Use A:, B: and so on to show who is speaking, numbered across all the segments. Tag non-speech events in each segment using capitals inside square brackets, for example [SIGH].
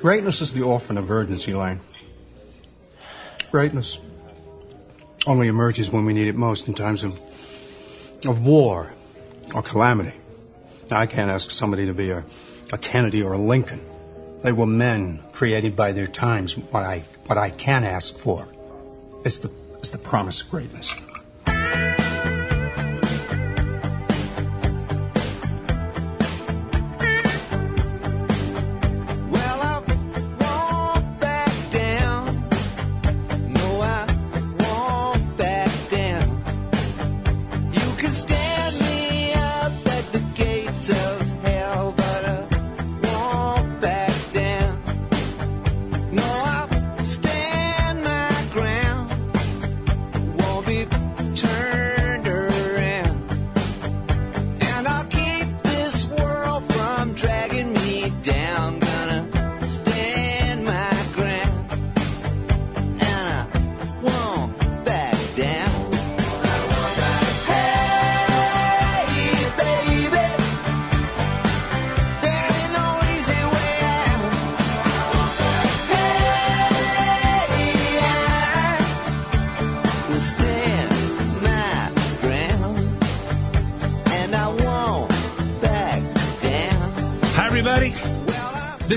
A: Greatness is the orphan of urgency, Laine. Greatness only emerges when we need it most in times of, of war or calamity. Now, I can't ask somebody to be a, a Kennedy or a Lincoln. They were men created by their times. What I, what I can ask for is the, is the promise of greatness.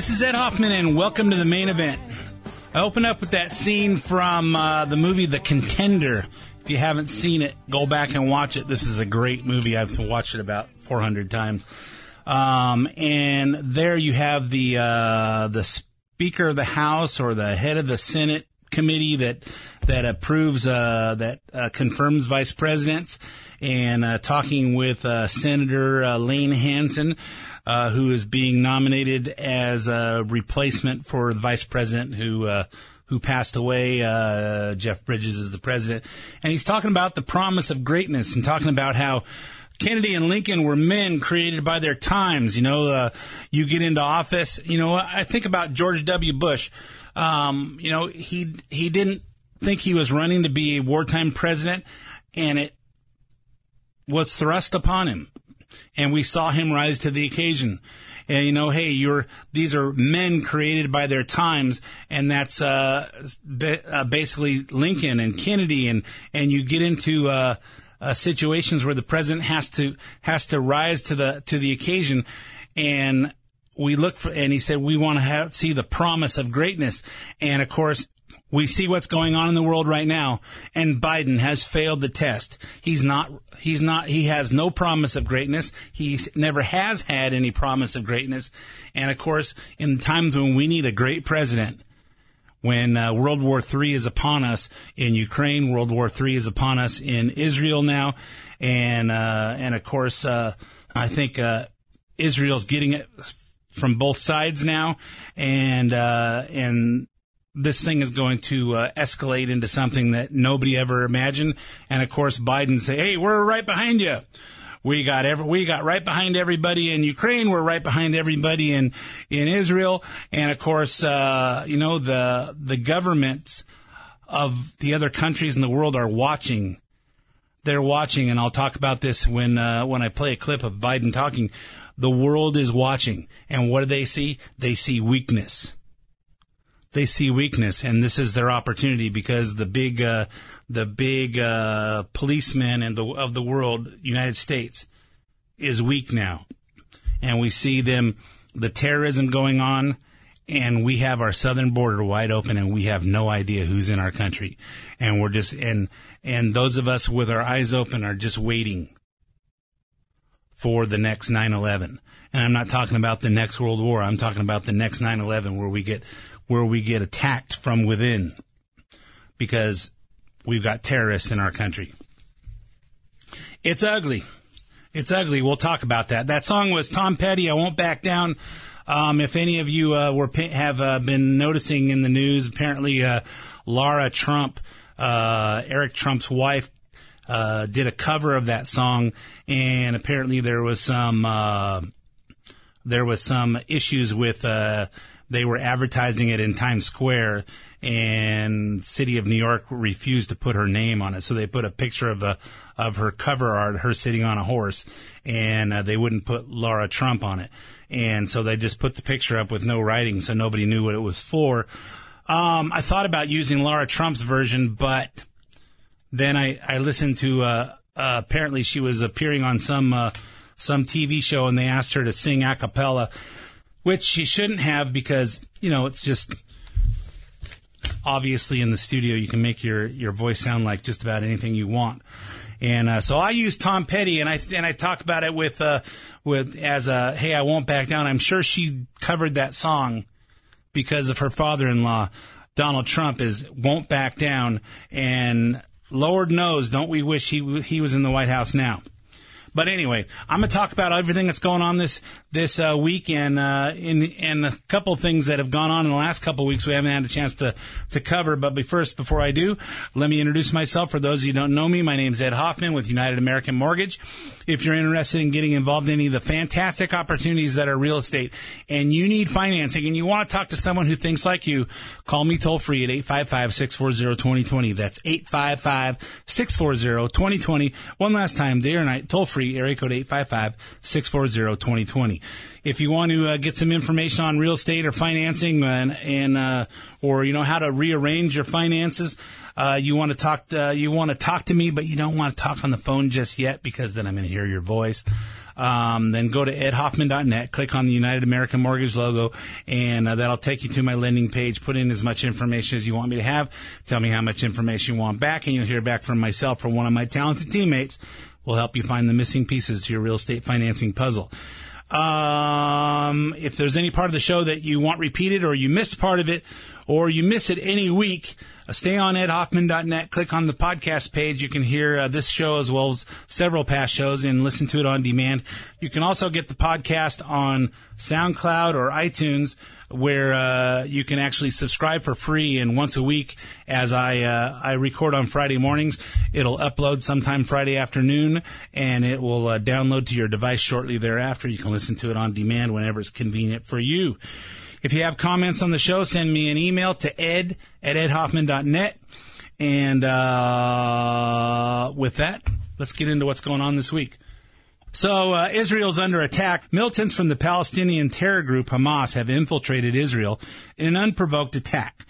B: This
C: is Ed Hoffman, and welcome to the main event. I open up with that scene from uh, the movie The Contender. If you haven't seen it, go back and watch it. This is a great movie. I've watched it about 400 times. Um, and there you have the uh, the Speaker of the House or the head of the Senate committee that that approves uh, that uh, confirms vice presidents, and uh, talking with uh, Senator uh, Laine Hanson, uh, who is being nominated as a replacement for the vice president who. Uh, who passed away? Uh, Jeff Bridges is the president, and he's talking about the promise of greatness and talking about how Kennedy and Lincoln were men created by their times. You know, uh, you get into office. You know, I think about George W. Bush. Um, you know, he he didn't think he was running to be a wartime president, and it was thrust upon him, and we saw him rise to the occasion. And you know, hey, you're these are men created by their times, and that's uh, ba- uh, basically Lincoln and Kennedy, and and you get into uh, uh, situations where the president has to has to rise to the to the occasion, and we look for, and he said we want to have, see the promise of greatness, and of course we see what's going on in the world right now, and Biden has failed the test. He's not, he's not, he has no promise of greatness. He never has had any promise of greatness. And of course, in times when we need a great president, when uh, World War III is upon us in Ukraine, World War III is upon us in Israel now, and uh, and of course, uh, I think uh, Israel's getting it from both sides now, and uh, and this thing is going to uh, escalate into something that nobody ever imagined. And of course, Biden say, "Hey, we're right behind you." We got every, we got right behind everybody in Ukraine. We're right behind everybody in in Israel, and of course, uh, you know the the governments of the other countries in the world are watching. They're watching, and I'll talk about this when uh, when I play a clip of Biden talking. The world is watching, and what do they see? They see weakness they see weakness, and this is their opportunity because the big, uh, the big uh, the of the world, United States, is weak now, and we see them, the terrorism going on, and we have our southern border wide open, and we have no idea who's in our country, and we're just and and those of us with our eyes open are just waiting for the next 9/11. And I'm not talking about the next World War. I'm talking about the next 9/11 where we get where we get attacked from within because we've got terrorists in our country. It's ugly. It's ugly. We'll talk about that. That song was Tom Petty. I won't back down. Um, if any of you uh, were have uh, been noticing in the news, apparently uh, Laura Trump, uh, Eric Trump's wife, uh, did a cover of that song, and apparently there was some uh, there was some issues with they were advertising it in Times Square, and City of New York refused to put her name on it, so they put a picture of a of her cover art, her sitting on a horse, and uh, they wouldn't put Laura Trump on it, and so they just put the picture up with no writing, so nobody knew what it was for. Um, I thought about using Laura Trump's version, but then I, I listened to uh, uh, apparently she was appearing on some uh, some TV show and they asked her to sing a cappella, which she shouldn't have because you know it's just obviously in the studio you can make your your voice sound like just about anything you want. And uh, so I use Tom Petty, and I and I talk about it with uh, with as a hey I won't back down. I'm sure she covered that song because of her father-in-law, Donald Trump, is won't back down, and Lord knows, don't we wish he he was in the White House now. But anyway, I'm gonna talk about everything that's going on this this uh, week, and uh, in and a couple things that have gone on in the last couple weeks we haven't had a chance to to cover. But first, before I do, let me introduce myself. For those of you who don't know me, my name is Ed Hoffman with United American Mortgage. If you're interested in getting involved in any of the fantastic opportunities that are real estate, and you need financing, and you want to talk to someone who thinks like you, call me toll free at 855-640-2020. That's 855-640-2020. One last time, day or night, toll free, area code 855-640-2020. If you want to uh, get some information on real estate or financing and, and uh, or you know how to rearrange your finances, uh, you want to talk to, you want to talk to me, but you don't want to talk on the phone just yet because then I'm going to hear your voice. Um, then go to edhoffman.net, click on the United American Mortgage logo, and uh, that'll take you to my lending page. Put in as much information as you want me to have. Tell me how much information you want back, and you'll hear back from myself or one of my talented teammates. We'll help you find the missing pieces to your real estate financing puzzle. Um, if there's any part of the show that you want repeated or you missed part of it or you miss it any week, uh, stay on edhoffman.net, click on the podcast page. You can hear uh, this show as well as several past shows and listen to it on demand. You can also get the podcast on SoundCloud or iTunes where uh, you can actually subscribe for free and once a week as I uh, I record on Friday mornings it'll upload sometime Friday afternoon and it will uh, download to your device shortly thereafter you can listen to it on demand whenever it's convenient for you if you have comments on the show send me an email to ed at edhoffman.net and uh, with that let's get into what's going on this week so uh, Israel's under attack. Militants from the Palestinian terror group Hamas have infiltrated Israel in an unprovoked attack,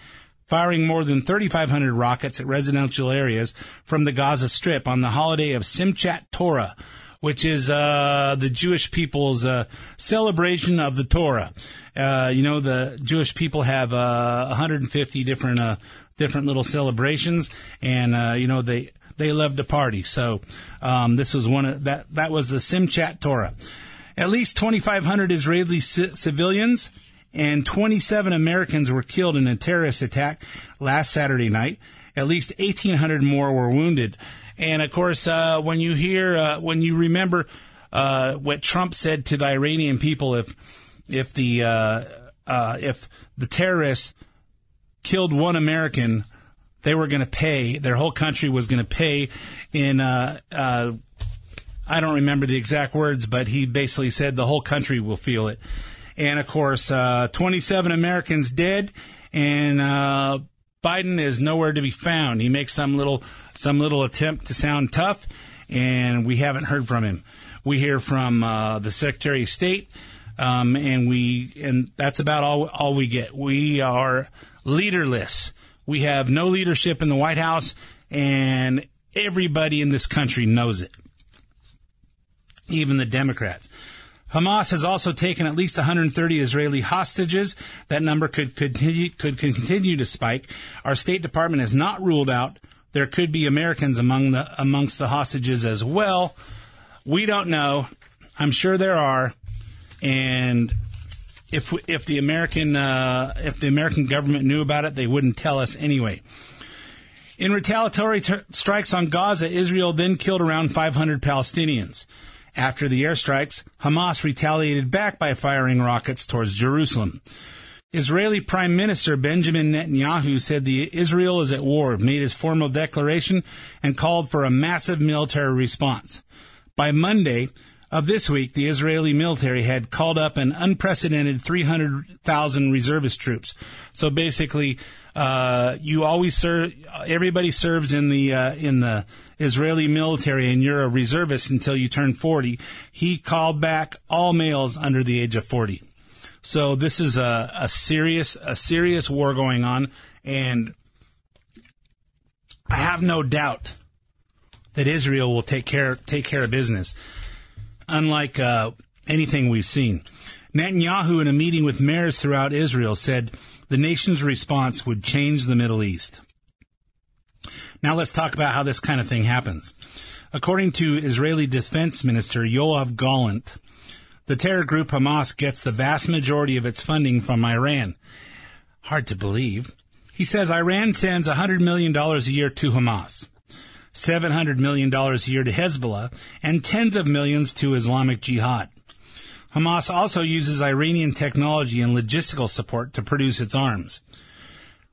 C: firing more than 3,500 rockets at residential areas from the Gaza Strip on the holiday of Simchat Torah, which is uh, the Jewish people's uh, celebration of the Torah. Uh, you know, the Jewish people have uh, 150 different uh, different little celebrations, and uh, you know they they love to party. So um, this was one of that. That was the Simchat Torah. At least 2,500 Israeli ci- civilians and 27 Americans were killed in a terrorist attack last Saturday night. At least 1,800 more were wounded. And of course, uh, when you hear, uh, when you remember uh, what Trump said to the Iranian people, if if the uh, uh, if the terrorists killed one American, they were going to pay. Their whole country was going to pay in. Uh, uh, I don't remember the exact words, but he basically said the whole country will feel it. And of course, uh, 27 Americans dead, and uh, Biden is nowhere to be found. He makes some little some little attempt to sound tough, and we haven't heard from him. We hear from the Secretary of State, um, and we and that's about all all we get. We are leaderless. We have no leadership in the White House, and everybody in this country knows it, even the Democrats. Hamas has also taken at least 130 Israeli hostages. That number could continue, could continue to spike. Our State Department has not ruled out there could be Americans among the amongst the hostages as well. We don't know. I'm sure there are, and if if the American uh, if the American government knew about it, they wouldn't tell us anyway. In retaliatory ter- strikes on Gaza, Israel then killed around 500 Palestinians. After the airstrikes, Hamas retaliated back by firing rockets towards Jerusalem. Israeli Prime Minister Benjamin Netanyahu said the Israel is at war, made his formal declaration, and called for a massive military response. By Monday of this week, the Israeli military had called up an unprecedented 300,000 reservist troops. So basically, uh, you always serve, everybody serves in the, uh, in the Israeli military and you're a reservist until you turn 40. He called back all males under the age of 40. So this is a, a serious, a serious war going on and I have no doubt that Israel will take care, take care of business unlike uh, anything we've seen. Netanyahu, in a meeting with mayors throughout Israel, said the nation's response would change the Middle East. Now let's talk about how this kind of thing happens. According to Israeli Defense Minister Yoav Gallant, the terror group Hamas gets the vast majority of its funding from Iran. Hard to believe. He says Iran sends $100 million a year to Hamas. $700 million a year to Hezbollah, and tens of millions to Islamic Jihad. Hamas also uses Iranian technology and logistical support to produce its arms.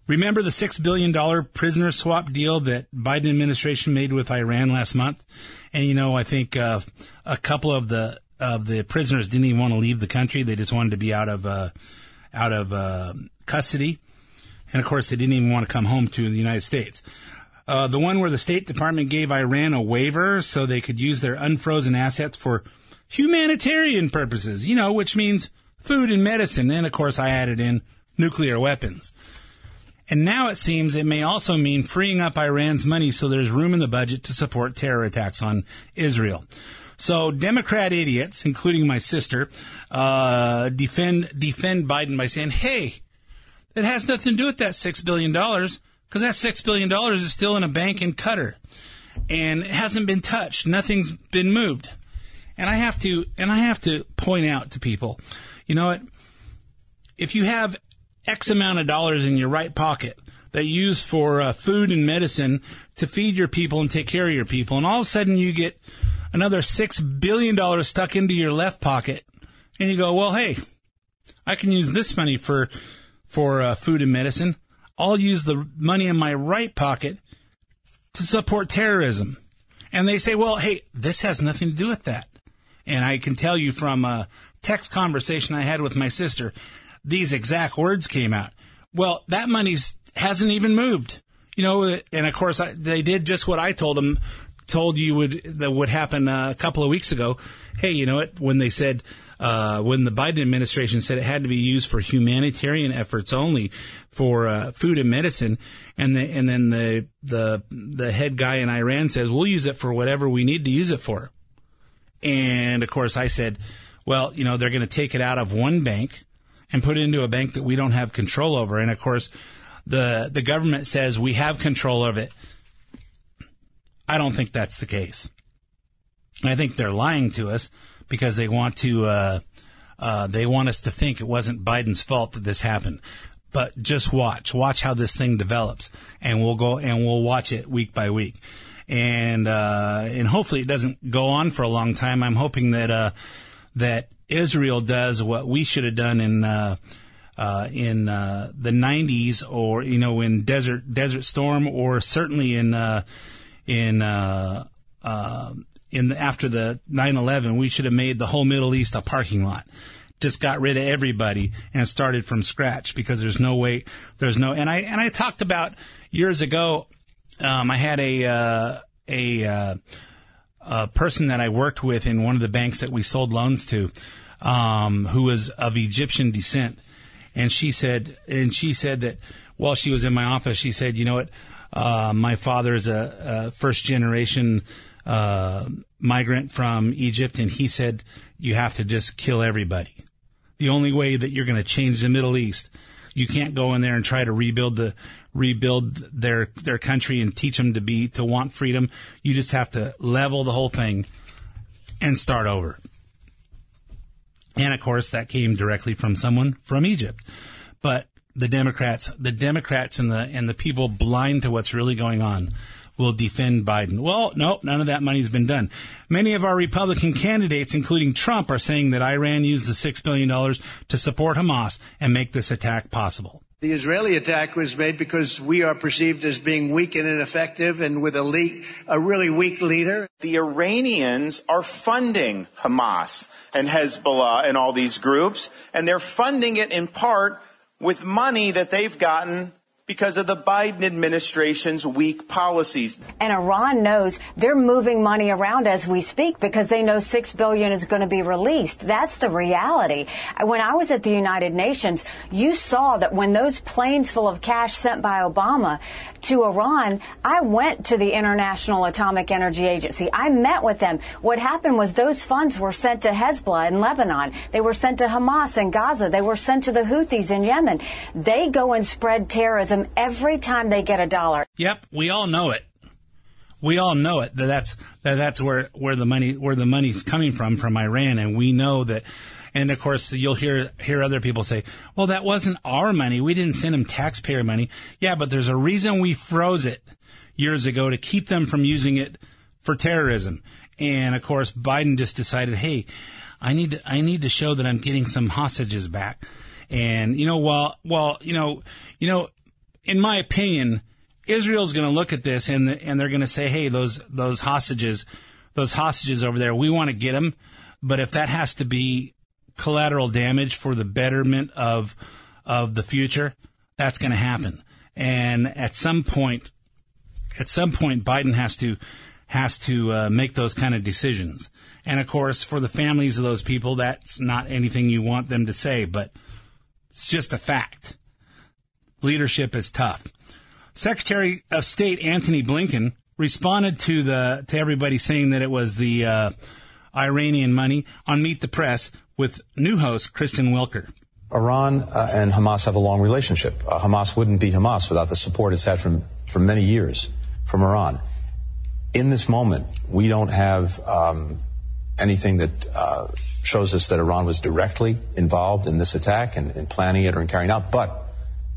C: Remember the $6 billion prisoner swap deal that Biden administration made with Iran last month? And you know, I think uh, a couple of the of the prisoners didn't even want to leave the country. They just wanted to be out of uh, out of uh, custody. And of course, they didn't even want to come home to the United States. Uh, the one where the State Department gave Iran a waiver so they could use their unfrozen assets for humanitarian purposes, you know, which means food and medicine. And of course, I added in nuclear weapons. And now it seems it may also mean freeing up Iran's money so there's room in the budget to support terror attacks on Israel. So Democrat idiots, including my sister, uh, defend defend Biden by saying, "Hey, it has nothing to do with that six billion dollars because that six billion dollars is still in a bank in Qatar, and it hasn't been touched. Nothing's been moved." And I have to and I have to point out to people, you know what? If you have X amount of dollars in your right pocket that you use for uh, food and medicine to feed your people and take care of your people, and all of a sudden you get another six billion dollars stuck into your left pocket, and you go, well, hey, I can use this money for for uh, food and medicine. I'll use the money in my right pocket to support terrorism. And they say, well, hey, this has nothing to do with that. And I can tell you from a text conversation I had with my sister, these exact words came out. Well, that money's hasn't even moved. You know, and of course I, they did just what I told them, told you would that would happen uh, a couple of weeks ago. Hey, you know what? When they said uh, when the Biden administration said it had to be used for humanitarian efforts only for uh, food and medicine, and the, and then the the the head guy in Iran says we'll use it for whatever we need to use it for. And of course, I said, well, you know, they're going to take it out of one bank and put it into a bank that we don't have control over. And of course, the the government says we have control of it. I don't think that's the case. I think they're lying to us because they want to uh, uh, they want us to think it wasn't Biden's fault that this happened. But just watch, watch how this thing develops, and we'll go and we'll watch it week by week, and uh, and hopefully it doesn't go on for a long time. I'm hoping that uh, that Israel does what we should have done in uh, uh, in the 90s, or you know, in Desert Desert Storm, or certainly in uh, in uh, uh, in the, after the 9/11, we should have made the whole Middle East a parking lot. Just got rid of everybody and started from scratch because there's no way, there's no. And I and I talked about years ago. Um, I had a uh, a uh, a person that I worked with in one of the banks that we sold loans to, um, who was of Egyptian descent, and she said, and she said that while she was in my office, she said, you know what, uh, my father is a, a first generation uh, migrant from Egypt, and he said you have to just kill everybody. The only way that you're going to change the Middle East, you can't go in there and try to rebuild the rebuild their their country and teach them to be to want freedom. You just have to level the whole thing and start over. And of course, that came directly from someone from Egypt. But the Democrats, the Democrats and the and the people blind to what's really going on will defend Biden. Well, no, none of that money's been done. Many of our Republican candidates, including Trump, are saying that Iran used the $6 billion to support Hamas and make this attack possible.
D: The Israeli attack was made because we are perceived as being weak and ineffective and with a, le- a really weak leader.
E: The Iranians are funding Hamas and Hezbollah and all these groups, and they're funding it in part with money that they've gotten because of the Biden administration's weak policies.
F: And Iran knows they're moving money around as we speak because they know six billion is going to be released. That's the reality. When I was at the United Nations, you saw that when those planes full of cash sent by Obama to Iran, I went to the International Atomic Energy Agency. I met with them. What happened was those funds were sent to Hezbollah in Lebanon. They were sent to Hamas in Gaza. They were sent to the Houthis in Yemen. They go and spread terrorism every time they get a dollar.
C: Yep, we all know it. We all know it that that's that that's where where the money where the money's coming from from Iran, and we know that. And of course, you'll hear hear other people say, "Well, that wasn't our money. We didn't send them taxpayer money." Yeah, but there's a reason we froze it years ago to keep them from using it for terrorism. And of course, Biden just decided, "Hey, I need to, I need to show that I'm getting some hostages back." And you know, well, well, you know, you know, in my opinion, Israel's going to look at this and and they're going to say, "Hey, those those hostages, those hostages over there, we want to get them, but if that has to be collateral damage for the betterment of of the future, that's going to happen." And at some point, at some point, Biden has to has to uh, make those kind of decisions. And of course, for the families of those people, that's not anything you want them to say, but it's just a fact. Leadership is tough. Secretary of State Antony Blinken responded to the to everybody saying that it was the uh, Iranian money on Meet the Press with new host Kristen Welker.
G: Iran uh, and Hamas have a long relationship. Uh, Hamas wouldn't be Hamas without the support it's had from for many years from Iran. In this moment, we don't have um, anything that uh, shows us that Iran was directly involved in this attack and in planning it or in carrying out, but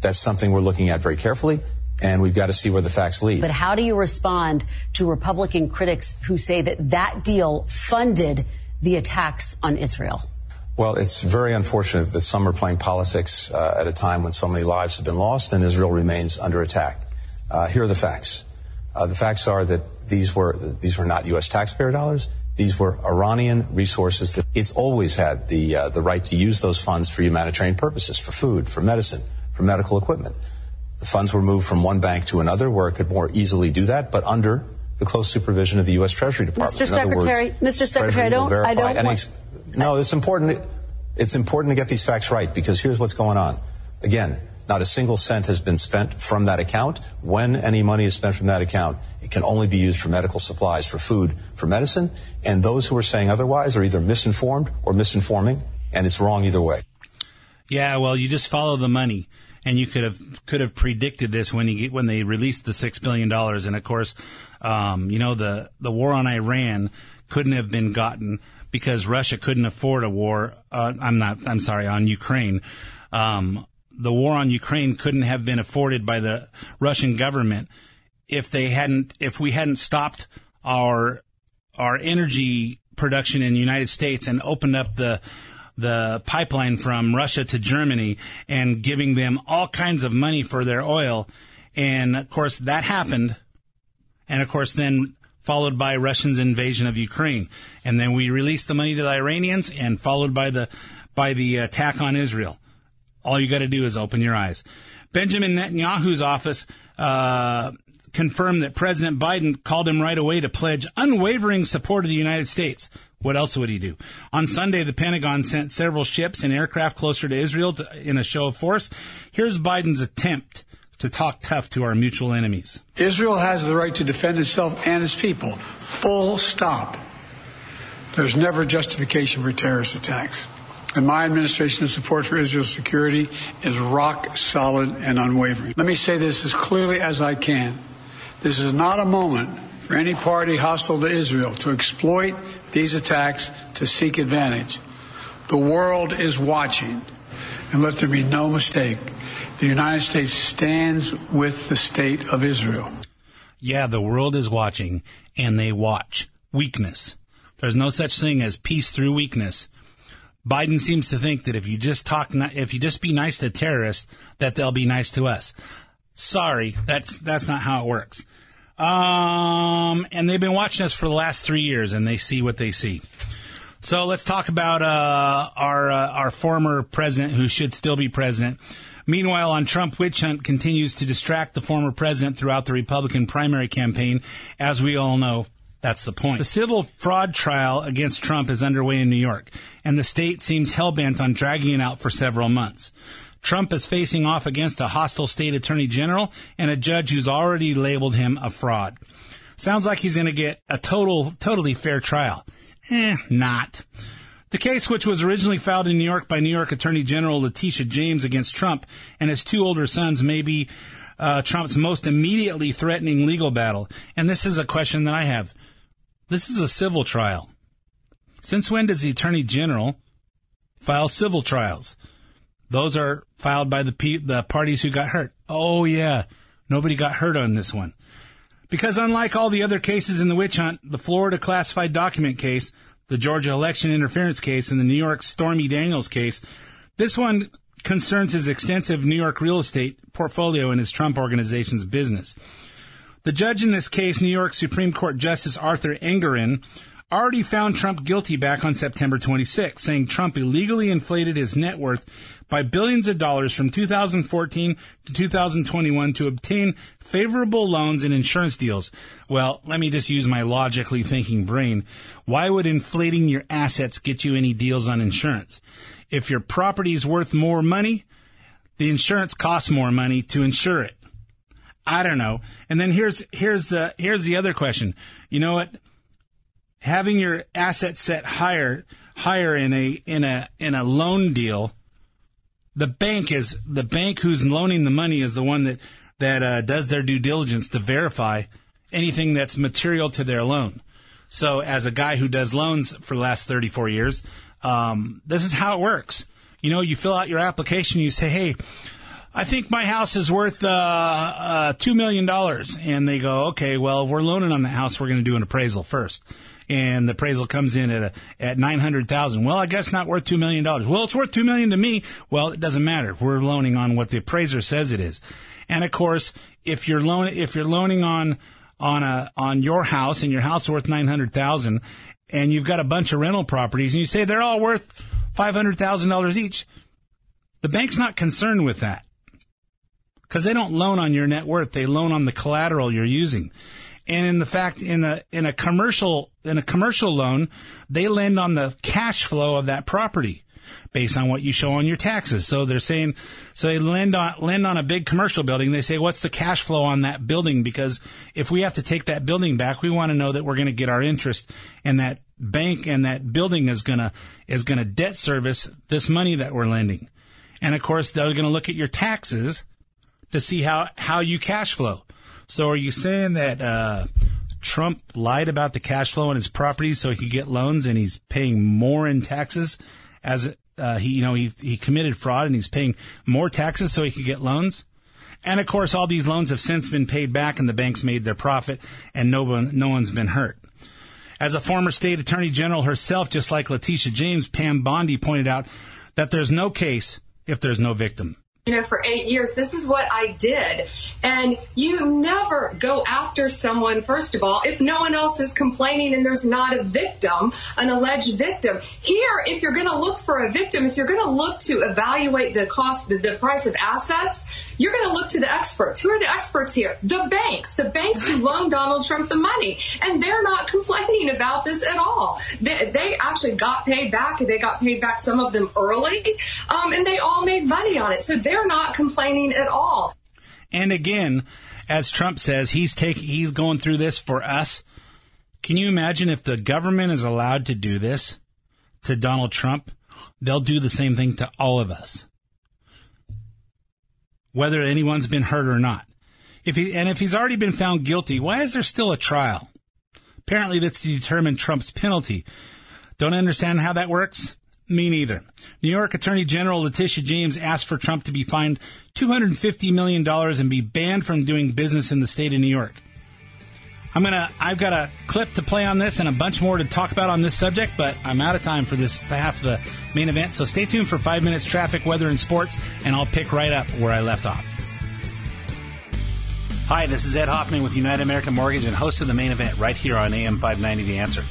G: that's something we're looking at very carefully, and we've got to see where the facts lead.
H: But how do you respond to Republican critics who say that that deal funded the attacks on Israel?
G: Well, it's very unfortunate that some are playing politics uh, at a time when so many lives have been lost and Israel remains under attack. Uh, here are the facts. Uh, the facts are that these were these were not U.S. taxpayer dollars. These were Iranian resources. That it's always had the uh, the right to use those funds for humanitarian purposes, for food, for medicine, for medical equipment. The funds were moved from one bank to another where it could more easily do that, but under the close supervision of the U.S. Treasury Department.
H: Mr.
G: In
H: Secretary,
G: words,
H: Mr. Secretary,
G: Treasury
H: I don't, I don't want.
G: No, it's important. It's important to get these facts right because here's what's going on. Again, not a single cent has been spent from that account. When any money is spent from that account, it can only be used for medical supplies, for food, for medicine. And those who are saying otherwise are either misinformed or misinforming, and it's wrong either way.
C: Yeah, well, you just follow the money, and you could have could have predicted this when you get, when they released the six billion dollars, and of course, um, you know the the war on Iran couldn't have been gotten because Russia couldn't afford a war. Uh, I'm not. I'm sorry on Ukraine. Um, the war on Ukraine couldn't have been afforded by the Russian government if they hadn't if we hadn't stopped our our energy production in the United States and opened up the the pipeline from Russia to Germany and giving them all kinds of money for their oil. And of course that happened. And of course then followed by Russia's invasion of Ukraine. And then we released the money to the Iranians and followed by the by the attack on Israel. All you got to do is open your eyes. Benjamin Netanyahu's office uh, confirmed that President Biden called him right away to pledge unwavering support of the United States. What else would he do? On Sunday, the Pentagon sent several ships and aircraft closer to Israel to, in a show of force. Here's Biden's attempt to talk tough to our mutual enemies.
I: Israel has the right to defend itself and its people. Full stop. There's never justification for terrorist attacks. And my administration's support for Israel's security is rock solid and unwavering. Let me say this as clearly as I can. This is not a moment for any party hostile to Israel to exploit these attacks to seek advantage. The world is watching. And let there be no mistake. The United States stands with the state of Israel.
C: Yeah, the world is watching, and they watch weakness. There's no such thing as peace through weakness. Biden seems to think that if you just talk, if you just be nice to terrorists, that they'll be nice to us. Sorry, that's that's not how it works. Um, and they've been watching us for the last three years, and they see what they see. So let's talk about uh, our uh, our former president, who should still be president. Meanwhile, on Trump witch hunt continues to distract the former president throughout the Republican primary campaign. As we all know, that's the point. The civil fraud trial against Trump is underway in New York, and the state seems hell bent on dragging it out for several months. Trump is facing off against a hostile state attorney general and a judge who's already labeled him a fraud. Sounds like he's going to get a total, totally fair trial. Eh, not. The case, which was originally filed in New York by New York Attorney General Letitia James against Trump and his two older sons, may be uh, Trump's most immediately threatening legal battle. And this is a question that I have. This is a civil trial. Since when does the Attorney General file civil trials? Those are filed by the the parties who got hurt. Oh yeah, nobody got hurt on this one. Because unlike all the other cases in the witch hunt, the Florida classified document case, the Georgia election interference case, and the New York Stormy Daniels case, this one concerns his extensive New York real estate portfolio and his Trump organization's business. The judge in this case, New York Supreme Court Justice Arthur Engoron, already found Trump guilty back on September 26, saying Trump illegally inflated his net worth by billions of dollars from 2014 to 2021 to obtain favorable loans and insurance deals. Well, let me just use my logically thinking brain. Why would inflating your assets get you any deals on insurance? If your property is worth more money, the insurance costs more money to insure it. I don't know. And then here's here's the here's the other question. You know what? Having your assets set higher higher in a in a in a loan deal, the bank is the bank who's loaning the money is the one that that uh, does their due diligence to verify anything that's material to their loan. So, as a guy who does loans for the last 34 years, um, this is how it works. You know, you fill out your application, you say, "Hey, I think my house is worth uh, uh, two million dollars," and they go, "Okay, well, we're loaning on the house, we're going to do an appraisal first. And the appraisal comes in at a, at nine hundred thousand. Well, I guess not worth two million dollars. Well, it's worth two million to me. Well, it doesn't matter. We're loaning on what the appraiser says it is. And of course, if you're loan if you're loaning on on a on your house and your house is worth nine hundred thousand, and you've got a bunch of rental properties, and you say they're all worth five hundred thousand dollars each, the bank's not concerned with that because they don't loan on your net worth; they loan on the collateral you're using. And in the fact, in a in a commercial in a commercial loan, they lend on the cash flow of that property based on what you show on your taxes. So they're saying, so they lend on lend on a big commercial building. They say, what's the cash flow on that building? Because if we have to take that building back, we want to know that we're going to get our interest, and that bank and that building is gonna is gonna debt service this money that we're lending. And of course, they're going to look at your taxes to see how how you cash flow. So are you saying that uh, Trump lied about the cash flow on his properties so he could get loans, and he's paying more in taxes as uh, he, you know, he he committed fraud and he's paying more taxes so he could get loans? And of course, all these loans have since been paid back, and the banks made their profit, and no one no one's been hurt. As a former state attorney general herself, just like Letitia James, Pam Bondi pointed out that there's no case if there's no victim
J: you know, for eight years, this is what I did. And you never go after someone, first of all, if no one else is complaining and there's not a victim, an alleged victim. Here, if you're going to look for a victim, if you're going to look to evaluate the cost, the, the price of assets, you're going to look to the experts. Who are the experts here? The banks, the banks who loaned Donald Trump the money. And they're not complaining about this at all. They, they actually got paid back. They got paid back some of them early. Um, and they all made money on it. So they're not complaining at all.
C: And again, as Trump says, he's taking he's going through this for us. Can you imagine if the government is allowed to do this to Donald Trump? They'll do the same thing to all of us. Whether anyone's been hurt or not. If he, and if he's already been found guilty, why is there still a trial? Apparently that's to determine Trump's penalty. Don't understand how that works? Me neither. New York Attorney General Letitia James asked for Trump to be fined $250 million and be banned from doing business in the state of New York. I'm gonna. I've got a clip to play on this and a bunch more to talk about on this subject, but I'm out of time for this half of the main event. So stay tuned for five minutes traffic, weather, and sports, and I'll pick right up where I left off. Hi, this is Ed Hoffman with United American Mortgage and host of the main event right here on AM 590 The Answer.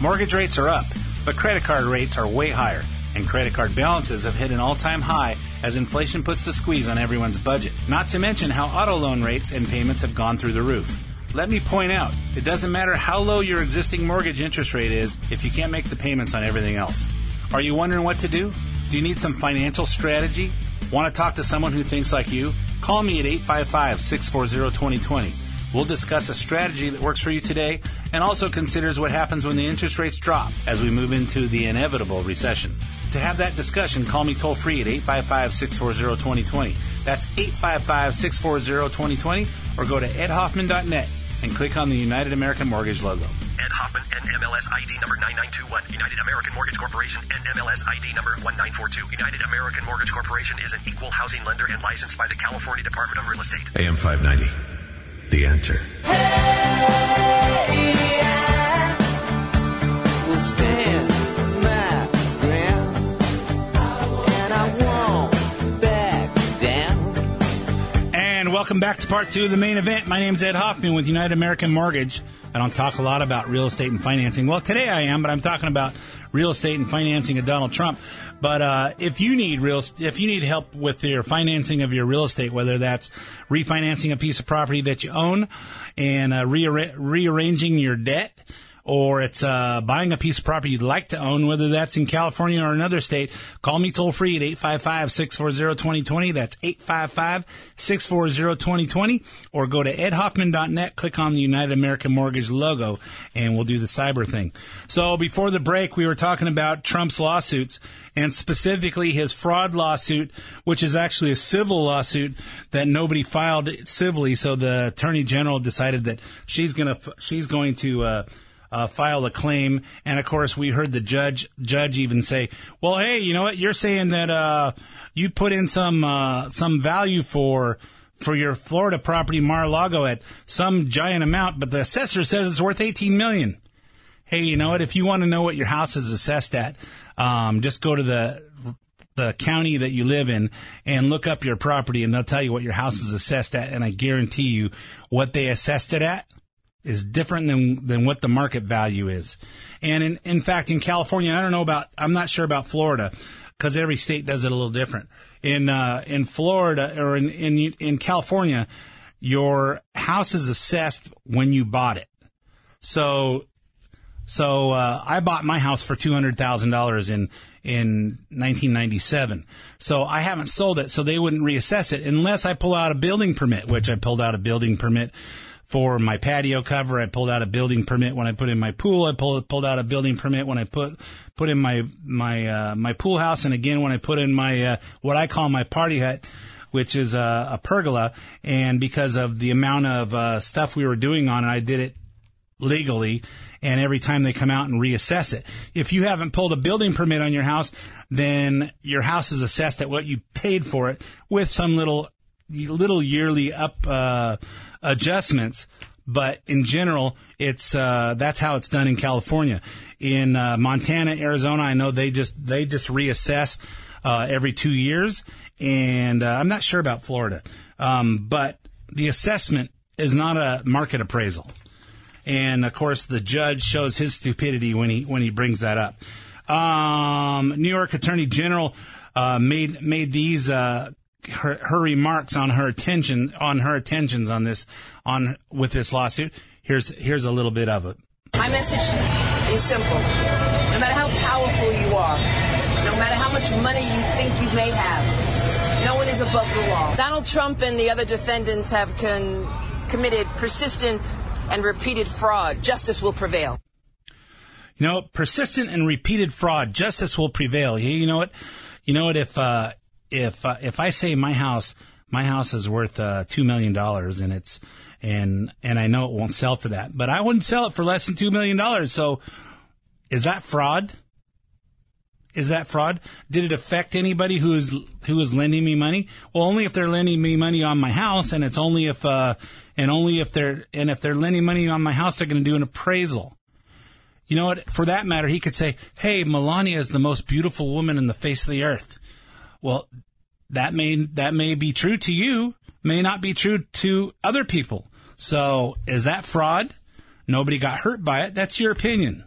C: Mortgage rates are up, but credit card rates are way higher, and credit card balances have hit an all time high as inflation puts the squeeze on everyone's budget. Not to mention how auto loan rates and payments have gone through the roof. Let me point out, it doesn't matter how low your existing mortgage interest rate is if you can't make the payments on everything else. Are you wondering what to do? Do you need some financial strategy? Want to talk to someone who thinks like you? Call me at 855 640 2020. We'll discuss a strategy that works for you today and also considers what happens when the interest rates drop as we move into the inevitable recession. To have that discussion, call me toll free at 855 640 2020. That's 855 640 2020 or go to edhoffman.net and click on the United American Mortgage logo.
K: Ed Hoffman, NMLS ID number 9921. United American Mortgage Corporation, NMLS ID number 1942. United American Mortgage Corporation is an equal housing lender and licensed by the California Department of Real Estate.
L: AM 590. The answer.
B: And
C: welcome back to part two of the main event. My name is Ed Hoffman with United American Mortgage. I don't talk a lot about real estate and financing. Well, today I am, but I'm talking about real estate and financing of Donald Trump. But uh, if you need real, if you need help with your financing of your real estate, whether that's refinancing a piece of property that you own and uh, rearra- rearranging your debt, or it's uh, buying a piece of property you'd like to own, whether that's in California or another state, call me toll free at 855-640-2020. That's 855-640-2020. Or go to edhoffman.net, click on the United American Mortgage logo, and we'll do the cyber thing. So before the break, we were talking about Trump's lawsuits, and specifically his fraud lawsuit, which is actually a civil lawsuit that nobody filed civilly. So the attorney general decided that she's gonna she's going to uh, uh, file a claim, and of course we heard the judge judge even say, "Well, hey, you know what? You're saying that uh, you put in some uh, some value for." For your Florida property, Mar-a-Lago, at some giant amount, but the assessor says it's worth 18 million. Hey, you know what? If you want to know what your house is assessed at, um, just go to the the county that you live in and look up your property, and they'll tell you what your house is assessed at. And I guarantee you, what they assessed it at is different than than what the market value is. And in in fact, in California, I don't know about. I'm not sure about Florida because every state does it a little different. In uh, in Florida or in, in in California, your house is assessed when you bought it. So so uh, I bought my house for two hundred thousand dollars in in 1997. So I haven't sold it, so they wouldn't reassess it unless I pull out a building permit, which I pulled out a building permit for my patio cover. I pulled out a building permit when I put in my pool. I pulled pulled out a building permit when I put put in my my uh, my pool house, and again when I put in my uh, what I call my party hut which is a, a pergola. And because of the amount of uh, stuff we were doing on it, I did it legally. And every time they come out and reassess it, if you haven't pulled a building permit on your house, then your house is assessed at what you paid for it with some little little yearly up uh, adjustments. But in general, it's uh, that's how it's done in California. In uh, Montana, Arizona, I know they just they just reassess uh, every two years, and uh, I'm not sure about Florida. Um, but the assessment is not a market appraisal, and of course, the judge shows his stupidity when he when he brings that up. Um, New York Attorney General uh, made made these uh, her, her remarks on her attention on her attentions on this on with this lawsuit. Here's here's a little bit of it.
M: My message is simple. No matter how powerful you are, no matter how much money you think you may have, no one is above the law. Donald Trump and the other defendants have con- committed persistent and repeated fraud. Justice will prevail.
C: You know, persistent and repeated fraud, justice will prevail. You, you know what? You know what? If uh, if uh, if I say my house my house is worth uh, two million dollars and it's and and I know it won't sell for that, but I wouldn't sell it for less than two million dollars. So, is that fraud? Is that fraud? Did it affect anybody who is who is lending me money? Well, only if they're lending me money on my house, and it's only if uh, and only if they're and if they're lending money on my house, they're going to do an appraisal. You know what? For that matter, he could say, "Hey, Melania is the most beautiful woman in the face of the earth." Well, that may that may be true to you, may not be true to other people. So, is that fraud? Nobody got hurt by it. That's your opinion.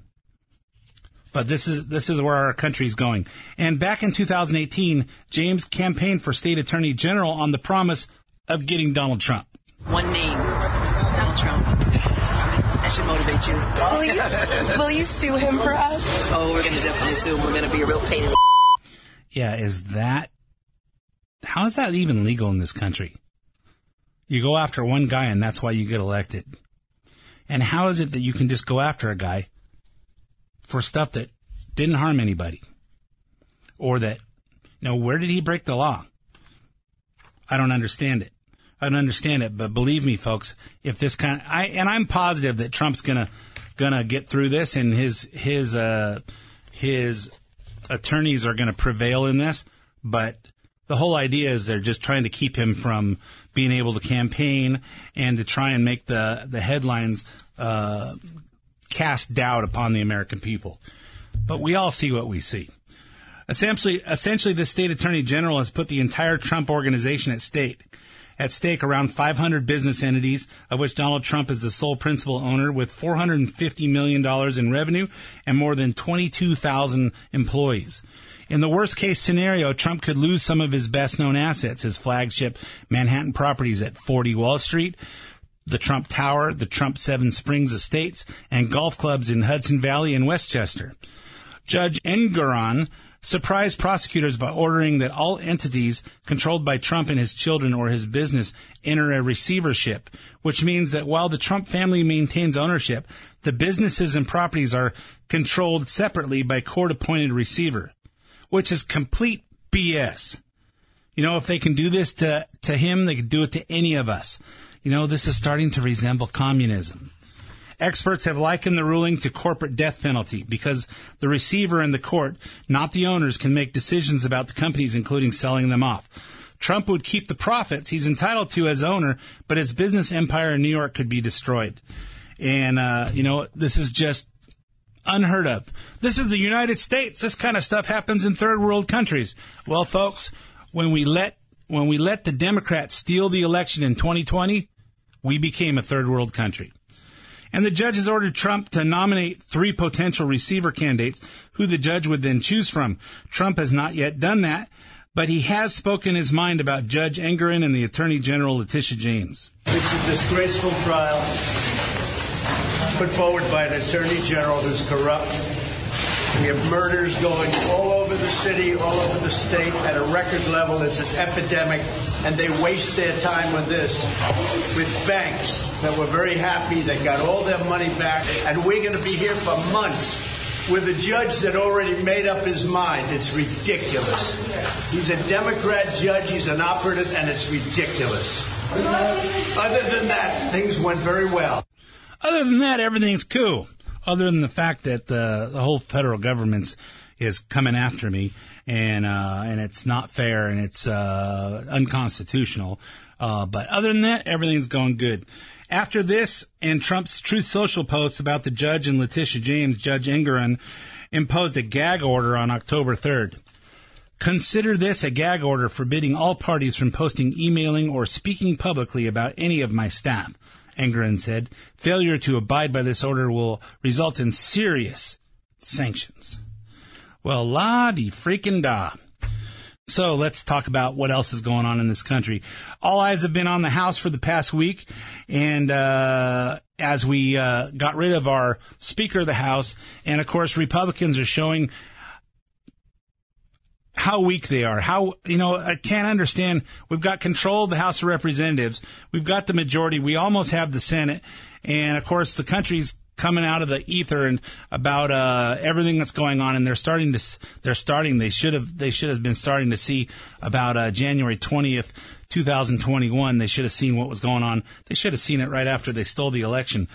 C: But this is this is where our country is going. And back in 2018, James campaigned for state attorney general on the promise of getting Donald Trump.
N: One name, Donald Trump. That should motivate you.
O: Will you, will you sue him for us?
N: Oh, we're going to definitely sue him. We're going to be a real pain in the
C: Yeah, is that how is that even legal in this country? You go after one guy and that's why you get elected. And how is it that you can just go after a guy for stuff that didn't harm anybody? Or that, you know, where did he break the law? I don't understand it. I don't understand it, but believe me, folks, if this kind of, I, and I'm positive that Trump's gonna, gonna get through this and his, his, uh, his attorneys are gonna prevail in this, but the whole idea is they're just trying to keep him from being able to campaign and to try and make the the headlines uh, cast doubt upon the American people. But we all see what we see. Essentially, essentially, the state attorney general has put the entire Trump organization at stake. At stake, around 500 business entities, of which Donald Trump is the sole principal owner, with 450 million dollars in revenue and more than 22,000 employees. In the worst case scenario, Trump could lose some of his best known assets, his flagship Manhattan properties at 40 Wall Street, the Trump Tower, the Trump Seven Springs Estates, and golf clubs in Hudson Valley and Westchester. Judge Engoron surprised prosecutors by ordering that all entities controlled by Trump and his children or his business enter a receivership, which means that while the Trump family maintains ownership, the businesses and properties are controlled separately by court appointed receiver which is complete BS. You know, if they can do this to, to him, they can do it to any of us. You know, this is starting to resemble communism. Experts have likened the ruling to corporate death penalty because the receiver and the court, not the owners, can make decisions about the companies, including selling them off. Trump would keep the profits he's entitled to as owner, but his business empire in New York could be destroyed. And, uh, you know, this is just unheard of. This is the United States. This kind of stuff happens in third world countries. Well, folks, when we let when we let the Democrats steal the election in 2020, we became a third world country. And the judge has ordered Trump to nominate three potential receiver candidates who the judge would then choose from. Trump has not yet done that, but he has spoken his mind about Judge Engoron and the Attorney General Letitia James.
D: It's a disgraceful trial put forward by an attorney general who's corrupt. We have murders going all over the city, all over the state at a record level. It's an epidemic, and they waste their time with this. With banks that were very happy, they got all their money back, and we're going to be here for months with a judge that already made up his mind. It's ridiculous. He's a Democrat judge, he's an operative, and it's ridiculous. Other than that, things went very well.
C: Other than that, everything's cool. Other than the fact that the, the whole federal government's is coming after me, and uh, and it's not fair and it's uh, unconstitutional. Uh, but other than that, everything's going good. After this and Trump's Truth Social posts about the judge and Letitia James, Judge Engoron imposed a gag order on October 3rd. Consider this a gag order forbidding all parties from posting, emailing, or speaking publicly about any of my staff. Engoron said, failure to abide by this order will result in serious sanctions. Well, la di freaking da. So let's talk about what else is going on in this country. All eyes have been on the House for the past week, and uh, as we uh, got rid of our Speaker of the House, and of course Republicans are showing how weak they are. How, you know, I can't understand. We've got control of the House of Representatives. We've got the majority. We almost have the Senate. And of course, the country's coming out of the ether and about uh, everything that's going on, and they're starting to. They're starting. They should have. They should have been starting to see about uh, January twentieth, two thousand twenty-one. They should have seen what was going on. They should have seen it right after they stole the election.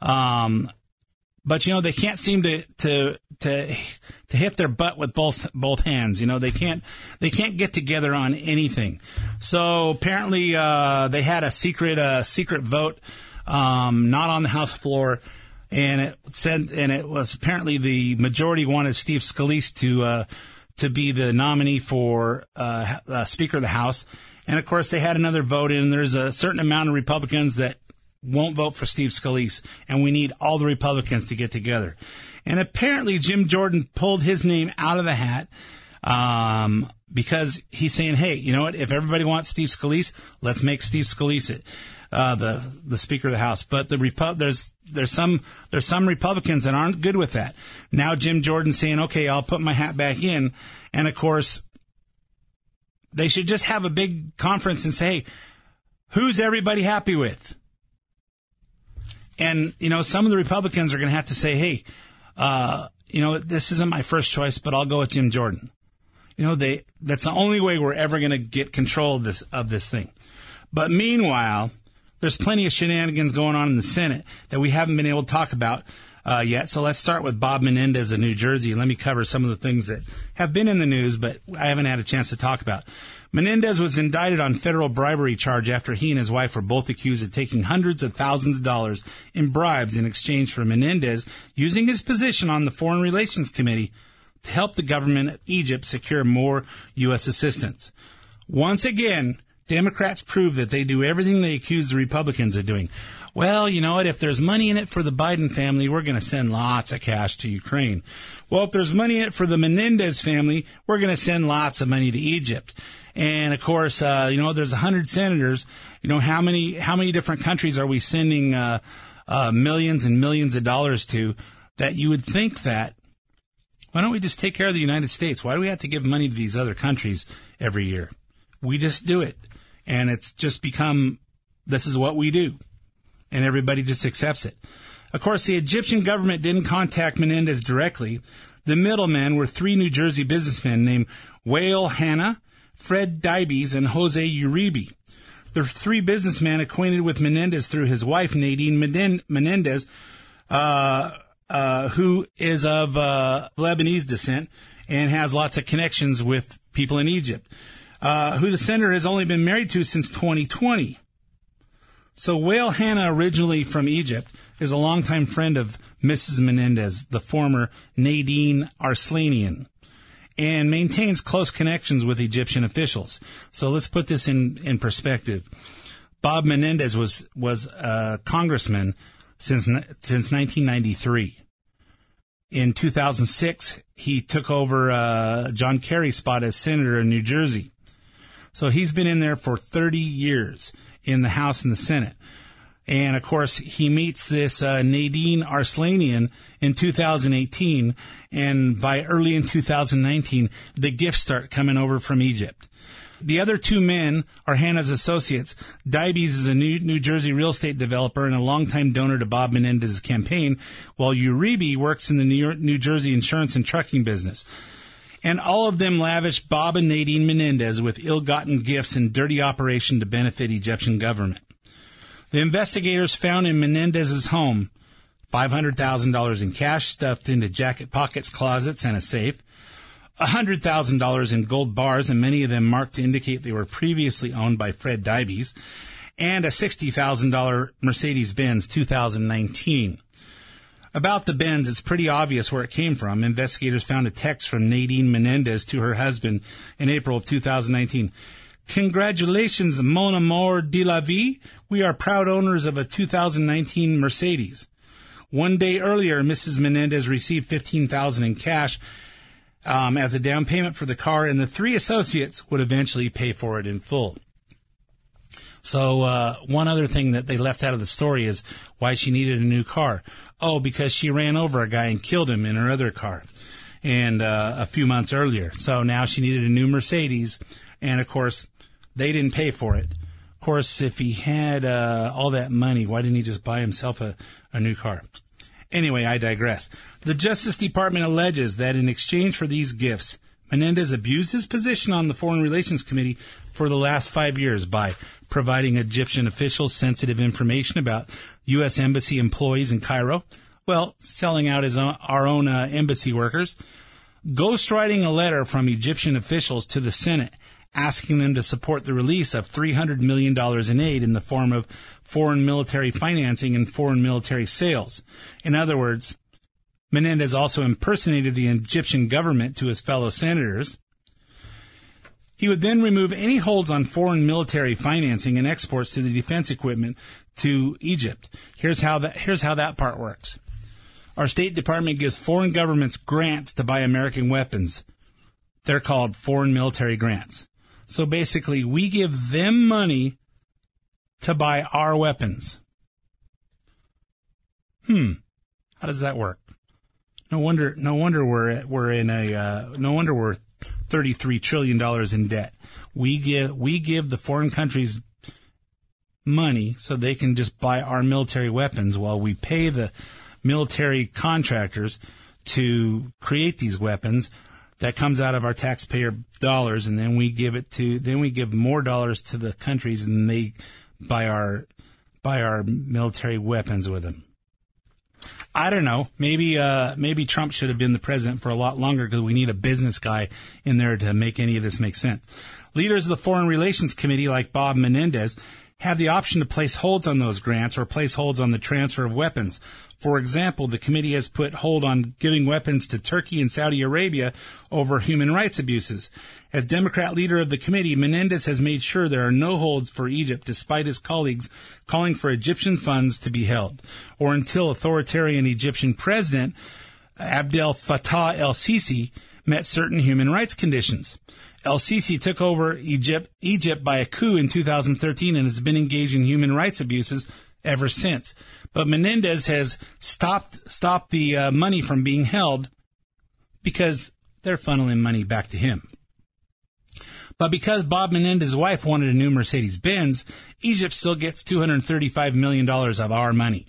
C: Um, but you know they can't seem to to to to hit their butt with both both hands. You know they can't they can't get together on anything. So apparently uh, they had a secret uh, secret vote, um, not on the House floor, and it said and it was apparently the majority wanted Steve Scalise to uh, to be the nominee for uh, uh, Speaker of the House, and of course they had another vote in. There's a certain amount of Republicans that won't vote for Steve Scalise, and we need all the Republicans to get together. And apparently, Jim Jordan pulled his name out of the hat um, because he's saying, "Hey, you know what? If everybody wants Steve Scalise, let's make Steve Scalise it, uh, the the Speaker of the House." But the Repu- there's there's some there's some Republicans that aren't good with that. Now Jim Jordan saying, "Okay, I'll put my hat back in," and of course, they should just have a big conference and say, hey, "Who's everybody happy with?" And, you know, some of the Republicans are going to have to say, hey, uh, you know, this isn't my first choice, but I'll go with Jim Jordan. You know, they, that's the only way we're ever going to get control of this, of this thing. But meanwhile, there's plenty of shenanigans going on in the Senate that we haven't been able to talk about uh, yet. So let's start with Bob Menendez of New Jersey. Let me cover some of the things that have been in the news, but I haven't had a chance to talk about. Menendez was indicted on federal bribery charge after he and his wife were both accused of taking hundreds of thousands of dollars in bribes in exchange for Menendez using his position on the Foreign Relations Committee to help the government of Egypt secure more U.S. assistance. Once again, Democrats prove that they do everything they accuse the Republicans of doing. Well, you know what? If there's money in it for the Biden family, we're going to send lots of cash to Ukraine. Well, if there's money in it for the Menendez family, we're going to send lots of money to Egypt. And of course, uh, you know, there's a hundred senators. You know, how many, how many different countries are we sending, uh, uh, millions and millions of dollars to that you would think that, why don't we just take care of the United States? Why do we have to give money to these other countries every year? We just do it. And it's just become, this is what we do. And everybody just accepts it. Of course, the Egyptian government didn't contact Menendez directly. The middlemen were three New Jersey businessmen named Wael Hanna, Fred Dybes, and Jose Uribe. The three businessmen acquainted with Menendez through his wife, Nadine Menendez, uh, uh, who is of uh, Lebanese descent and has lots of connections with people in Egypt, uh, who the senator has only been married to since 2020. So Wael Hanna, originally from Egypt, is a longtime friend of Mrs. Menendez, the former Nadine Arslanian and maintains close connections with Egyptian officials. So let's put this in, in perspective. Bob Menendez was, was a congressman since, since 1993. In 2006, he took over uh, John Kerry's spot as senator in New Jersey. So he's been in there for 30 years in the House and the Senate. And of course, he meets this uh, Nadine Arslanian in 2018, and by early in 2019, the gifts start coming over from Egypt. The other two men are Hanna's associates. Dybes is a New, New Jersey real estate developer and a longtime donor to Bob Menendez's campaign, while Uribe works in the New, York, New Jersey insurance and trucking business. And all of them lavished Bob and Nadine Menendez with ill-gotten gifts and dirty operation to benefit Egyptian government. The investigators found in Menendez's home $500,000 in cash stuffed into jacket pockets, closets, and a safe, $100,000 in gold bars, and many of them marked to indicate they were previously owned by Fred Dybes, and a $60,000 Mercedes Benz 2019. About the Benz, it's pretty obvious where it came from. Investigators found a text from Nadine Menendez to her husband in April of 2019. Congratulations, Mon Amour de la Vie. We are proud owners of a 2019 Mercedes. One day earlier, Mrs. Menendez received 15000 in cash um, as a down payment for the car, and the three associates would eventually pay for it in full. So, uh, one other thing that they left out of the story is why she needed a new car. Oh, because she ran over a guy and killed him in her other car. And, uh, a few months earlier. So now she needed a new Mercedes. And of course, they didn't pay for it. Of course, if he had uh, all that money, why didn't he just buy himself a, a new car? Anyway, I digress. The Justice Department alleges that in exchange for these gifts, Menendez abused his position on the Foreign Relations Committee for the last five years by providing Egyptian officials sensitive information about U.S. Embassy employees in Cairo, Well, selling out his own, our own uh, embassy workers, ghostwriting a letter from Egyptian officials to the Senate asking them to support the release of $300 million in aid in the form of foreign military financing and foreign military sales. In other words, Menendez also impersonated the Egyptian government to his fellow senators. He would then remove any holds on foreign military financing and exports to the defense equipment to Egypt. Here's how that, here's how that part works. Our State Department gives foreign governments grants to buy American weapons. They're called foreign military grants. So basically, we give them money to buy our weapons. Hmm. How does that work? No wonder, no wonder we're we're in a uh, no wonder we're thirty three trillion dollars in debt. We give we give the foreign countries money so they can just buy our military weapons while we pay the military contractors to create these weapons that comes out of our taxpayer dollars and then we give it to then we give more dollars to the countries and they buy our buy our military weapons with them. I don't know. Maybe uh, maybe Trump should have been the president for a lot longer because we need a business guy in there to make any of this make sense. Leaders of the Foreign Relations Committee, like Bob Menendez, have the option to place holds on those grants or place holds on the transfer of weapons. For example, the committee has put hold on giving weapons to Turkey and Saudi Arabia over human rights abuses. As Democrat leader of the committee, Menendez has made sure there are no holds for Egypt despite his colleagues calling for Egyptian funds to be held, or until authoritarian Egyptian president Abdel Fattah el-Sisi met certain human rights conditions. El Sisi took over Egypt, Egypt by a coup in 2013 and has been engaged in human rights abuses ever since. But Menendez has stopped stopped the uh, money from being held because they're funneling money back to him. But because Bob Menendez's wife wanted a new Mercedes Benz, Egypt still gets $235 million of our money.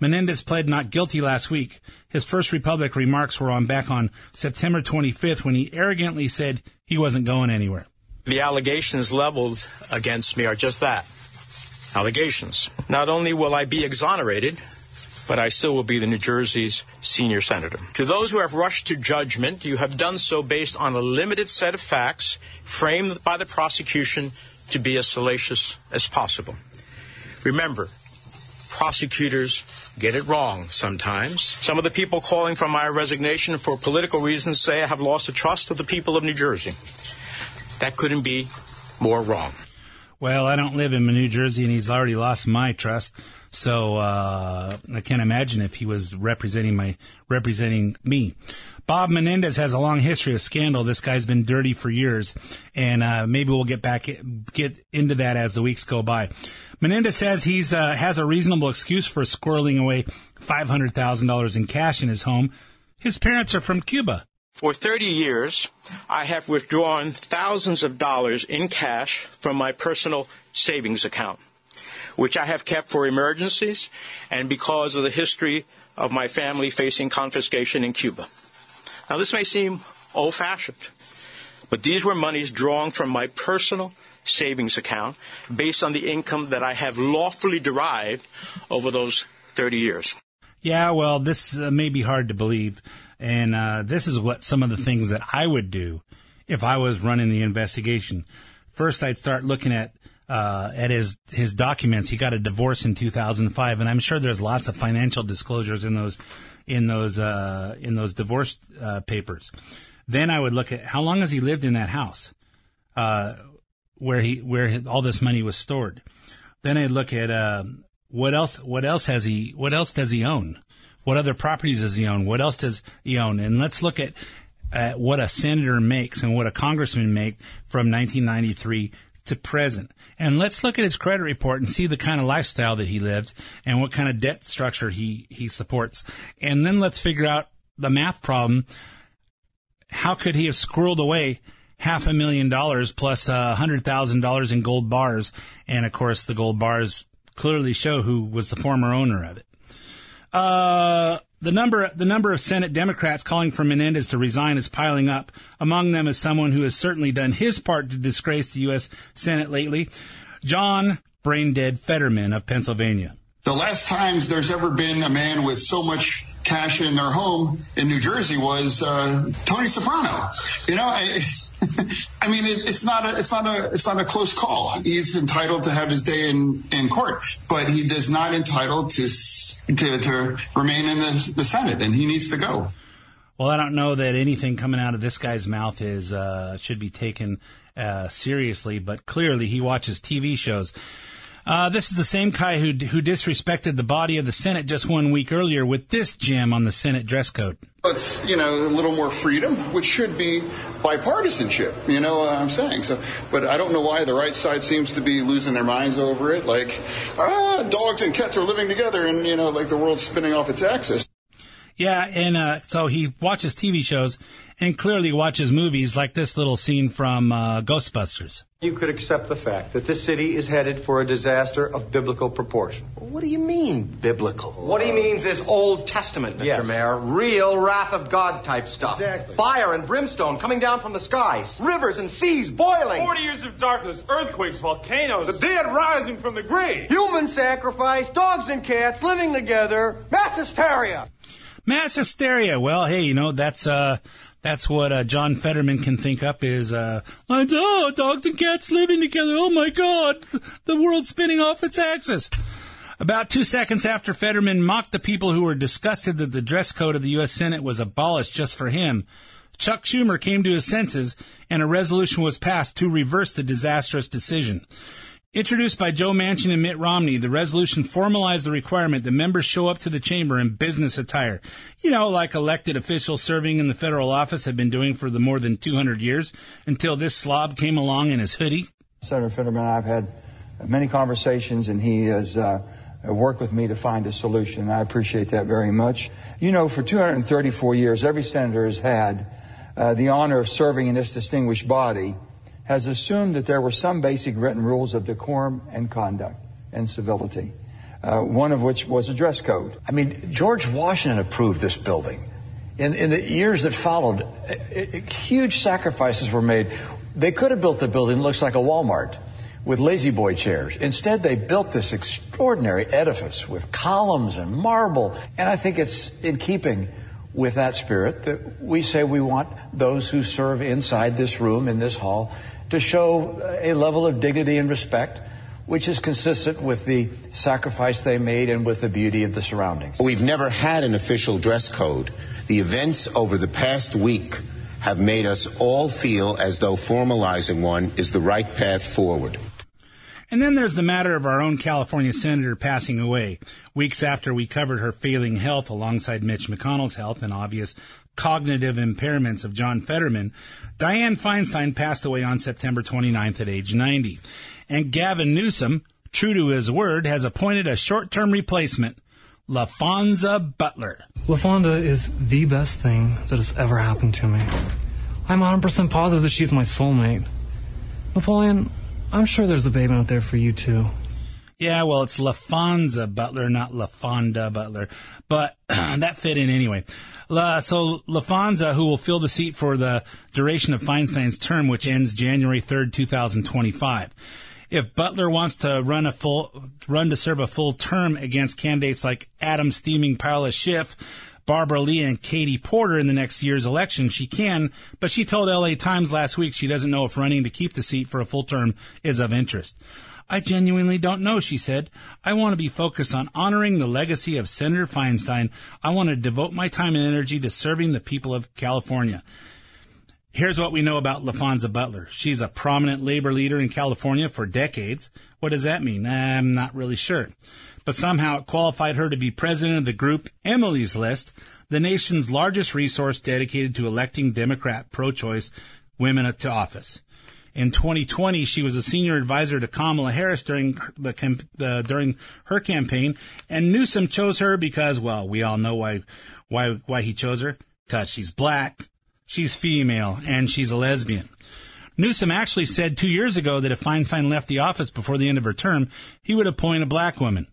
C: Menendez pled not guilty last week. His first Republic remarks were on back on September 25th when he arrogantly said he wasn't going anywhere.
P: The allegations leveled against me are just that allegations. Not only will I be exonerated, but I still will be the New Jersey's senior senator. To those who have rushed to judgment, you have done so based on a limited set of facts framed by the prosecution to be as salacious as possible. Remember, prosecutors get it wrong sometimes. Some of the people calling for my resignation for political reasons say I have lost the trust of the people of New Jersey. That couldn't be more wrong.
C: Well, I don't live in New Jersey, and he's already lost my trust. So uh, I can't imagine if he was representing my representing me. Bob Menendez has a long history of scandal. This guy's been dirty for years, and uh, maybe we'll get back get into that as the weeks go by. Menendez says he's uh, has a reasonable excuse for squirreling away five hundred thousand dollars in cash in his home. His parents are from Cuba.
P: For 30 years, I have withdrawn thousands of dollars in cash from my personal savings account, which I have kept for emergencies and because of the history of my family facing confiscation in Cuba. Now, this may seem old fashioned, but these were monies drawn from my personal savings account based on the income that I have lawfully derived over those 30 years.
C: Yeah, well, this uh, may be hard to believe. And uh, this is what some of the things that I would do if I was running the investigation. First, I'd start looking at uh, at his his documents. He got a divorce in 2005, and I'm sure there's lots of financial disclosures in those in those uh, in those divorce uh, papers. Then I would look at how long has he lived in that house uh, where he where all this money was stored. Then I'd look at uh, what else what else has he what else does he own? What other properties does he own? What else does he own? And let's look at, at what a senator makes and what a congressman make from 1993 to present. And let's look at his credit report and see the kind of lifestyle that he lived and what kind of debt structure he, he supports. And then let's figure out the math problem. How could he have squirreled away half a million dollars plus a hundred thousand dollars in gold bars? And of course, the gold bars clearly show who was the former owner of it. Uh, the number the number of Senate Democrats calling for Menendez to resign is piling up. Among them is someone who has certainly done his part to disgrace the U.S. Senate lately, John Brain Dead Fetterman of Pennsylvania.
Q: The last times there's ever been a man with so much cash in their home in New Jersey was uh, Tony Soprano. You know, I, [LAUGHS] I mean, it, it's not a, it's not a, it's not a close call. He's entitled to have his day in, in court, but he does not entitled to to, to remain in the, the Senate, and he needs to go.
C: Well, I don't know that anything coming out of this guy's mouth is uh, should be taken uh, seriously, but clearly he watches TV shows. Uh, this is the same guy who who disrespected the body of the Senate just one week earlier with this gem on the Senate dress code.
Q: It's you know a little more freedom, which should be bipartisanship. You know what I'm saying? So, but I don't know why the right side seems to be losing their minds over it. Like, ah, dogs and cats are living together, and you know, like the world's spinning off its axis.
C: Yeah, and uh, so he watches TV shows and clearly watches movies like this little scene from uh, Ghostbusters.
R: You could accept the fact that this city is headed for a disaster of biblical proportion.
S: What do you mean, biblical?
R: What he means is Old Testament, Mr.
S: Yes.
R: Mayor. Real wrath of God type stuff.
S: Exactly.
R: Fire and brimstone coming down from the skies. Rivers and seas boiling.
T: 40 years of darkness, earthquakes, volcanoes.
R: The dead rising from the grave. Human sacrifice, dogs and cats living together, mass hysteria.
C: Mass hysteria. Well, hey, you know that's uh that's what uh, John Fetterman can think up is uh oh dogs and cats living together. Oh my God, the world's spinning off its axis. About two seconds after Fetterman mocked the people who were disgusted that the dress code of the U.S. Senate was abolished just for him, Chuck Schumer came to his senses and a resolution was passed to reverse the disastrous decision. Introduced by Joe Manchin and Mitt Romney, the resolution formalized the requirement that members show up to the chamber in business attire. You know, like elected officials serving in the federal office have been doing for the more than 200 years until this slob came along in his hoodie.
U: Senator Fetterman I have had many conversations, and he has uh, worked with me to find a solution. I appreciate that very much. You know, for 234 years, every senator has had uh, the honor of serving in this distinguished body, has assumed that there were some basic written rules of decorum and conduct and civility, uh, one of which was a dress code.
V: I mean, George Washington approved this building. In, in the years that followed, i- i- huge sacrifices were made. They could have built the building that looks like a Walmart with La-Z-Boy chairs. Instead, they built this extraordinary edifice with columns and marble. And I think it's in keeping with that spirit that we say we want those who serve inside this room, in this hall, to show uh, a level of dignity and respect which is consistent with the sacrifice they made and with the beauty of the surroundings.
W: We've never had an official dress code. The events over the past week have made us all feel as though formalizing one is the right path forward.
C: And then there's the matter of our own California senator passing away. Weeks after we covered her failing health alongside Mitch McConnell's health and obvious cognitive impairments of John Fetterman, Dianne Feinstein passed away on September 29th at age 90. And Gavin Newsom, true to his word, has appointed a short-term replacement, LaFonza Butler.
X: LaFonda is the best thing that has ever happened to me. I'm 100% positive that she's my soulmate. Napoleon, I'm sure there's a babe out there for you too.
C: Yeah, well, it's LaFonza Butler, not LaFonda Butler, but [CLEARS THROAT] that fit in anyway. La, so LaFonza, who will fill the seat for the duration of Feinstein's term, which ends January 3rd, 2025. If Butler wants to run a full, run to serve a full term against candidates like Adam Steaming Paula Schiff, Barbara Lee and Katie Porter in the next year's election, she can, but she told LA Times last week she doesn't know if running to keep the seat for a full term is of interest. I genuinely don't know, she said. I want to be focused on honoring the legacy of Senator Feinstein. I want to devote my time and energy to serving the people of California. Here's what we know about LaFonza Butler. She's a prominent labor leader in California for decades. What does that mean? I'm not really sure. But somehow it qualified her to be president of the group Emily's List, the nation's largest resource dedicated to electing Democrat pro-choice women to office. In 2020, she was a senior advisor to Kamala Harris during the, the during her campaign, and Newsom chose her because, well, we all know why why why he chose her. Because she's black, she's female, and she's a lesbian. Newsom actually said two years ago that if Feinstein left the office before the end of her term, he would appoint a black woman.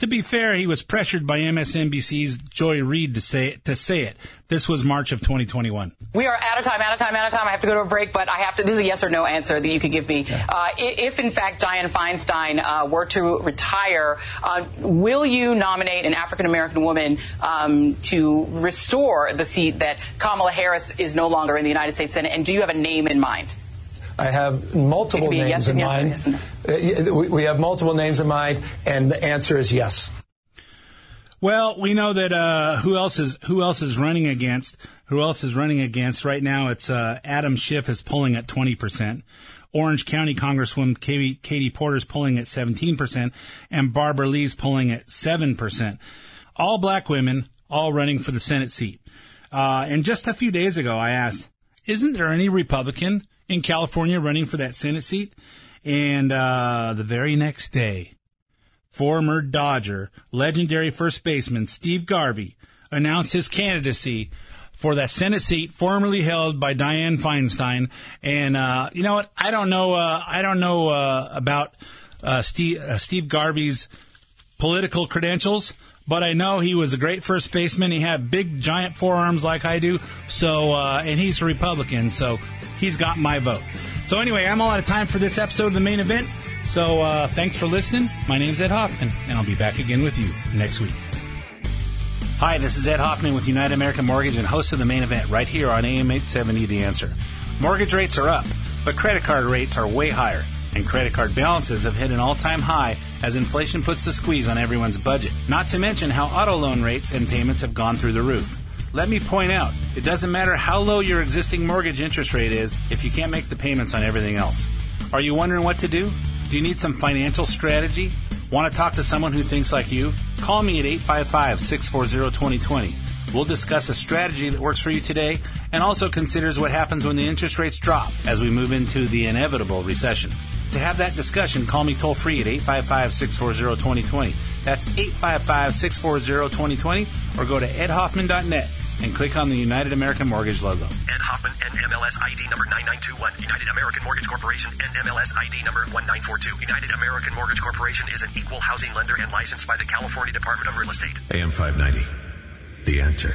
C: To be fair, he was pressured by MSNBC's Joy Reid to say to say it. This was March of 2021.
Y: We are out of time, out of time, out of time. I have to go to a break, but I have to. This is a yes or no answer that you could give me. Uh, if, in fact, Dianne Feinstein uh, were to retire, uh, will you nominate an African American woman um, to restore the seat that Kamala Harris is no longer in the United States Senate? And do you have a name in mind?
Z: I have multiple
Y: It could be a
Z: names
Y: yes
Z: in
Y: and yes
Z: mind.
Y: yes
Z: Uh, we- we have multiple names in mind, and the answer is yes.
C: Well, we know that uh, who else is who else is running against who else is running against right now. It's uh, Adam Schiff is pulling at twenty percent. Orange County Congresswoman Katie, Katie is pulling at seventeen percent, and Barbara Lee's pulling at seven percent. All black women, all running for the Senate seat. Uh, and just a few days ago, I asked, "Isn't there any Republican in California running for that Senate seat?" And uh, the very next day, former Dodger, legendary first baseman Steve Garvey announced his candidacy for that Senate seat formerly held by Dianne Feinstein. And uh, you know what? I don't know. Uh, I don't know uh, about uh, Steve, uh, Steve Garvey's political credentials. But I know he was a great first baseman. He had big, giant forearms like I do. So, uh, and he's a Republican, so he's got my vote. So anyway, I'm all out of time for this episode of the main event. So uh, thanks for listening. My name's Ed Hoffman, and I'll be back again with you next week. Hi, this is Ed Hoffman with United American Mortgage and host of the main event right here on AM 870 The Answer. Mortgage rates are up, but credit card rates are way higher, and credit card balances have hit an all time high as inflation puts the squeeze on everyone's budget. Not to mention how auto loan rates and payments have gone through the roof. Let me point out, it doesn't matter how low your existing mortgage interest rate is if you can't make the payments on everything else. Are you wondering what to do? Do you need some financial strategy? Want to talk to someone who thinks like you? Call me at 855 640 2020. We'll discuss a strategy that works for you today and also considers what happens when the interest rates drop as we move into the inevitable recession. To have that discussion, call me toll free at 855 640 2020. That's 855 640 2020 or go to edhoffman.net and click on the United American Mortgage logo.
K: Ed Hoffman, NMLS ID number 9921. United American Mortgage Corporation, NMLS ID number 1942. United American Mortgage Corporation is an equal housing lender and licensed by the California Department of Real Estate.
L: AM 590. The answer.